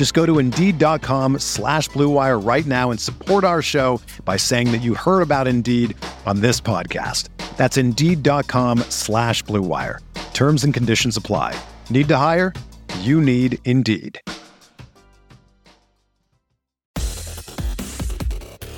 Just go to Indeed.com slash BlueWire right now and support our show by saying that you heard about Indeed on this podcast. That's Indeed.com slash BlueWire. Terms and conditions apply. Need to hire? You need Indeed.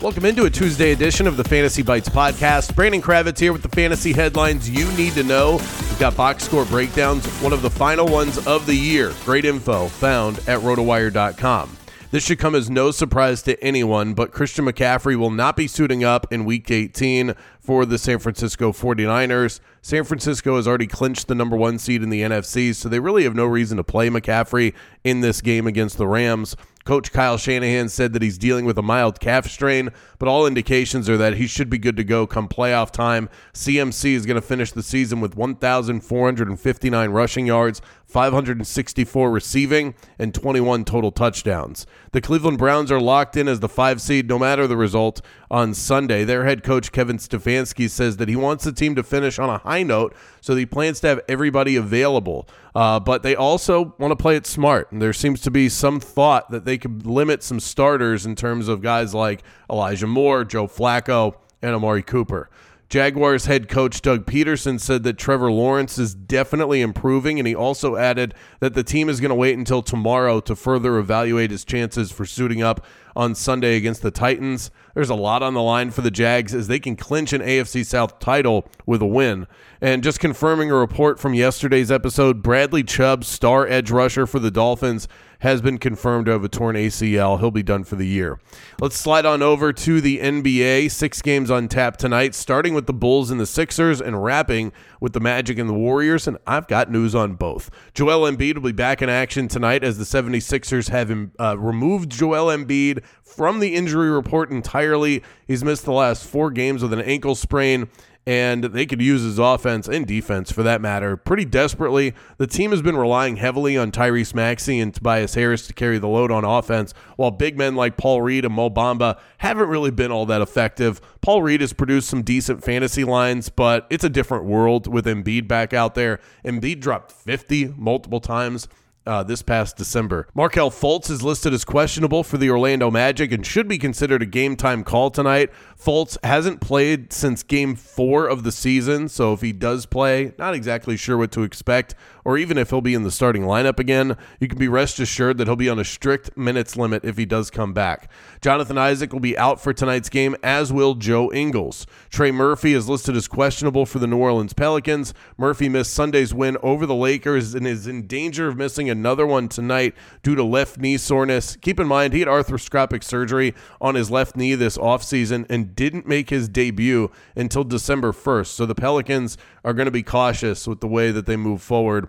Welcome into a Tuesday edition of the Fantasy Bites podcast. Brandon Kravitz here with the fantasy headlines you need to know. Got box score breakdowns, one of the final ones of the year. Great info found at rotowire.com. This should come as no surprise to anyone, but Christian McCaffrey will not be suiting up in week 18 for the San Francisco 49ers. San Francisco has already clinched the number one seed in the NFC, so they really have no reason to play McCaffrey in this game against the Rams. Coach Kyle Shanahan said that he's dealing with a mild calf strain, but all indications are that he should be good to go come playoff time. CMC is going to finish the season with 1,459 rushing yards, 564 receiving, and 21 total touchdowns. The Cleveland Browns are locked in as the five seed no matter the result on Sunday. Their head coach, Kevin Stefanski, says that he wants the team to finish on a high note, so he plans to have everybody available. Uh, but they also want to play it smart. And there seems to be some thought that they could limit some starters in terms of guys like Elijah Moore, Joe Flacco, and Amari Cooper. Jaguars head coach Doug Pederson said that Trevor Lawrence is definitely improving, and he also added that the team is going to wait until tomorrow to further evaluate his chances for suiting up on Sunday against the Titans. There's a lot on the line for the Jags as they can clinch an AFC South title with a win. And just confirming a report from yesterday's episode, Bradley Chubb, star edge rusher for the Dolphins, has been confirmed to have a torn ACL. He'll be done for the year. Let's slide on over to the NBA. Six games on tap tonight, starting with the Bulls and the Sixers and wrapping with the Magic and the Warriors. And I've got news on both. Joel Embiid will be back in action tonight as the 76ers have uh, removed Joel Embiid from the injury report entirely. He's missed the last four games with an ankle sprain and they could use his offense and defense for that matter pretty desperately. The team has been relying heavily on Tyrese Maxey and Tobias Harris to carry the load on offense, while big men like Paul Reed and Mo Bamba haven't really been all that effective. Paul Reed has produced some decent fantasy lines, but it's a different world with Embiid back out there. Embiid dropped 50 multiple times uh, this past December. Markelle Fultz is listed as questionable for the Orlando Magic and should be considered a game time call tonight. Fultz hasn't played since game four of the season, so if he does play, not exactly sure what to expect, or even if he'll be in the starting lineup again, you can be rest assured that he'll be on a strict minutes limit if he does come back. Jonathan Isaac will be out for tonight's game, as will Joe Ingles. Trey Murphy is listed as questionable for the New Orleans Pelicans. Murphy missed Sunday's win over the Lakers and is in danger of missing another one tonight due to left knee soreness. Keep in mind, he had arthroscopic surgery on his left knee this offseason and didn't make his debut until December 1st. So the Pelicans are going to be cautious with the way that they move forward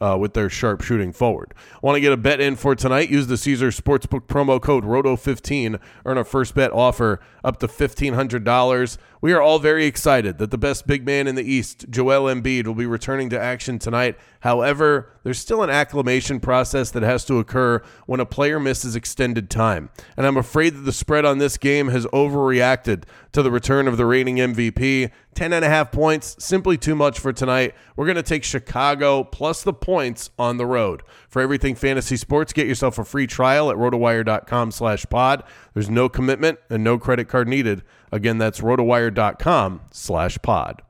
uh, with their sharp shooting forward. Want to get a bet in for tonight? Use the Caesar Sportsbook promo code ROTO15. Earn a first bet offer up to $1,500. We are all very excited that the best big man in the East, Joel Embiid, will be returning to action tonight. However, there's still an acclimation process that has to occur when a player misses extended time. And I'm afraid that the spread on this game has overreacted to the return of the reigning MVP. 10 and a half points, simply too much for tonight. We're going to take Chicago plus the points on the road. For everything fantasy sports, get yourself a free trial at rotowire.com slash pod. There's no commitment and no credit card needed. Again, that's rotowire.com slash pod.